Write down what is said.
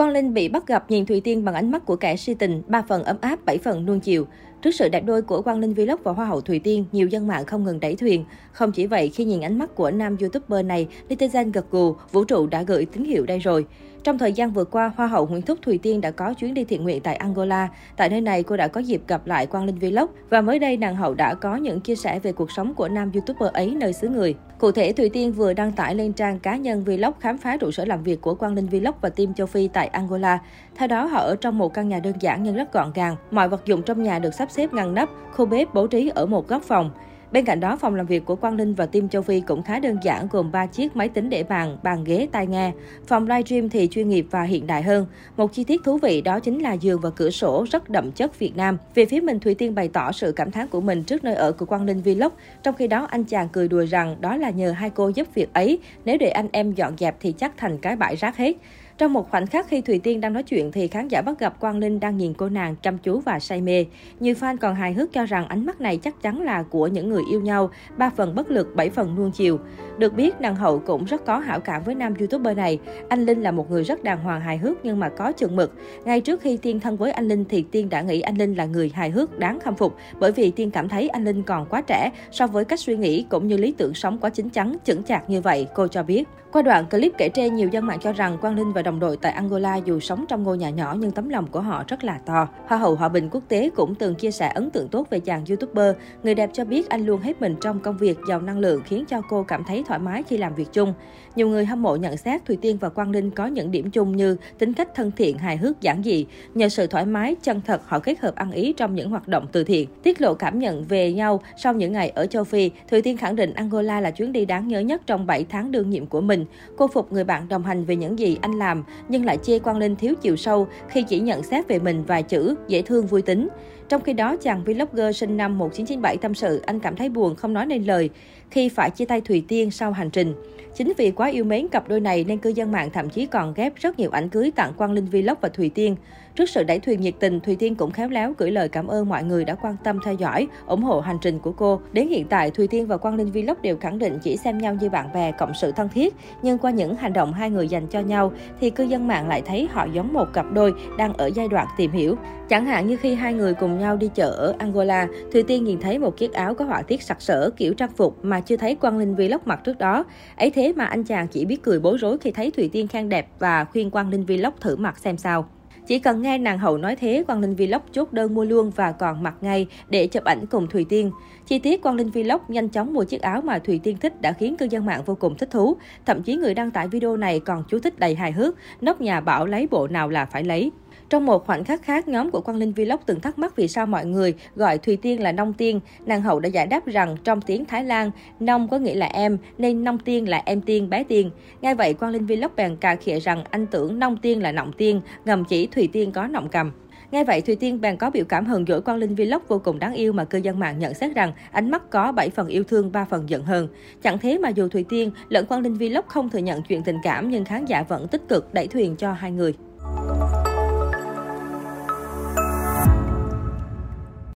Quang Linh bị bắt gặp nhìn Thùy Tiên bằng ánh mắt của kẻ si tình, ba phần ấm áp, bảy phần nuông chiều. Trước sự đẹp đôi của Quang Linh Vlog và Hoa hậu Thùy Tiên, nhiều dân mạng không ngừng đẩy thuyền. Không chỉ vậy, khi nhìn ánh mắt của nam youtuber này, netizen gật gù, vũ trụ đã gửi tín hiệu đây rồi. Trong thời gian vừa qua, Hoa hậu Nguyễn Thúc Thùy Tiên đã có chuyến đi thiện nguyện tại Angola. Tại nơi này, cô đã có dịp gặp lại Quang Linh Vlog và mới đây nàng hậu đã có những chia sẻ về cuộc sống của nam youtuber ấy nơi xứ người. Cụ thể, Thùy Tiên vừa đăng tải lên trang cá nhân Vlog khám phá trụ sở làm việc của Quang Linh Vlog và team châu Phi tại Angola. Theo đó, họ ở trong một căn nhà đơn giản nhưng rất gọn gàng. Mọi vật dụng trong nhà được sắp xếp ngăn nắp, khu bếp bố trí ở một góc phòng. Bên cạnh đó, phòng làm việc của Quang Linh và team Châu Phi cũng khá đơn giản gồm 3 chiếc máy tính để bàn, bàn ghế, tai nghe. Phòng livestream thì chuyên nghiệp và hiện đại hơn. Một chi tiết thú vị đó chính là giường và cửa sổ rất đậm chất Việt Nam. Về phía mình, thủy Tiên bày tỏ sự cảm thán của mình trước nơi ở của Quang Linh Vlog. Trong khi đó, anh chàng cười đùa rằng đó là nhờ hai cô giúp việc ấy. Nếu để anh em dọn dẹp thì chắc thành cái bãi rác hết. Trong một khoảnh khắc khi Thùy Tiên đang nói chuyện thì khán giả bắt gặp Quang Linh đang nhìn cô nàng chăm chú và say mê. Nhiều fan còn hài hước cho rằng ánh mắt này chắc chắn là của những người yêu nhau, ba phần bất lực, bảy phần nuông chiều. Được biết, nàng hậu cũng rất có hảo cảm với nam youtuber này. Anh Linh là một người rất đàng hoàng hài hước nhưng mà có chừng mực. Ngay trước khi Tiên thân với anh Linh thì Tiên đã nghĩ anh Linh là người hài hước đáng khâm phục bởi vì Tiên cảm thấy anh Linh còn quá trẻ so với cách suy nghĩ cũng như lý tưởng sống quá chính chắn, chững chạc như vậy, cô cho biết. Qua đoạn clip kể trên, nhiều dân mạng cho rằng Quang Linh và đồng đội tại Angola dù sống trong ngôi nhà nhỏ nhưng tấm lòng của họ rất là to. Hoa hậu Hòa bình quốc tế cũng từng chia sẻ ấn tượng tốt về chàng YouTuber. Người đẹp cho biết anh luôn hết mình trong công việc, giàu năng lượng khiến cho cô cảm thấy thoải mái khi làm việc chung. Nhiều người hâm mộ nhận xét Thùy Tiên và Quang Linh có những điểm chung như tính cách thân thiện, hài hước, giản dị. Nhờ sự thoải mái, chân thật, họ kết hợp ăn ý trong những hoạt động từ thiện. Tiết lộ cảm nhận về nhau sau những ngày ở châu Phi, Thùy Tiên khẳng định Angola là chuyến đi đáng nhớ nhất trong 7 tháng đương nhiệm của mình mình. Cô phục người bạn đồng hành về những gì anh làm, nhưng lại chê Quang Linh thiếu chiều sâu khi chỉ nhận xét về mình vài chữ, dễ thương vui tính. Trong khi đó, chàng vlogger sinh năm 1997 tâm sự anh cảm thấy buồn không nói nên lời khi phải chia tay Thùy Tiên sau hành trình. Chính vì quá yêu mến cặp đôi này nên cư dân mạng thậm chí còn ghép rất nhiều ảnh cưới tặng Quang Linh Vlog và Thùy Tiên. Trước sự đẩy thuyền nhiệt tình, Thùy Tiên cũng khéo léo gửi lời cảm ơn mọi người đã quan tâm theo dõi, ủng hộ hành trình của cô. Đến hiện tại, Thùy Tiên và Quang Linh Vlog đều khẳng định chỉ xem nhau như bạn bè cộng sự thân thiết. Nhưng qua những hành động hai người dành cho nhau, thì cư dân mạng lại thấy họ giống một cặp đôi đang ở giai đoạn tìm hiểu. Chẳng hạn như khi hai người cùng nhau đi chợ ở Angola, Thùy Tiên nhìn thấy một chiếc áo có họa tiết sặc sỡ kiểu trang phục mà chưa thấy Quang Linh Vlog mặc trước đó. Ấy thế mà anh chàng chỉ biết cười bối rối khi thấy Thùy Tiên khen đẹp và khuyên Quang Linh Vlog thử mặc xem sao. Chỉ cần nghe nàng hậu nói thế, Quang Linh Vlog chốt đơn mua luôn và còn mặc ngay để chụp ảnh cùng Thùy Tiên. Chi tiết Quang Linh Vlog nhanh chóng mua chiếc áo mà Thùy Tiên thích đã khiến cư dân mạng vô cùng thích thú. Thậm chí người đăng tải video này còn chú thích đầy hài hước, nóc nhà bảo lấy bộ nào là phải lấy. Trong một khoảnh khắc khác, nhóm của Quang Linh Vlog từng thắc mắc vì sao mọi người gọi Thùy Tiên là Nông Tiên. Nàng hậu đã giải đáp rằng trong tiếng Thái Lan, Nông có nghĩa là em, nên Nông Tiên là em tiên, bé tiên. Ngay vậy, Quang Linh Vlog bèn cà khịa rằng anh tưởng Nông Tiên là Nọng Tiên, ngầm chỉ Thùy Tiên có nọng cầm. Ngay vậy, Thùy Tiên bèn có biểu cảm hờn dỗi Quang Linh Vlog vô cùng đáng yêu mà cư dân mạng nhận xét rằng ánh mắt có 7 phần yêu thương, 3 phần giận hờn. Chẳng thế mà dù Thùy Tiên lẫn Quang Linh Vlog không thừa nhận chuyện tình cảm nhưng khán giả vẫn tích cực đẩy thuyền cho hai người.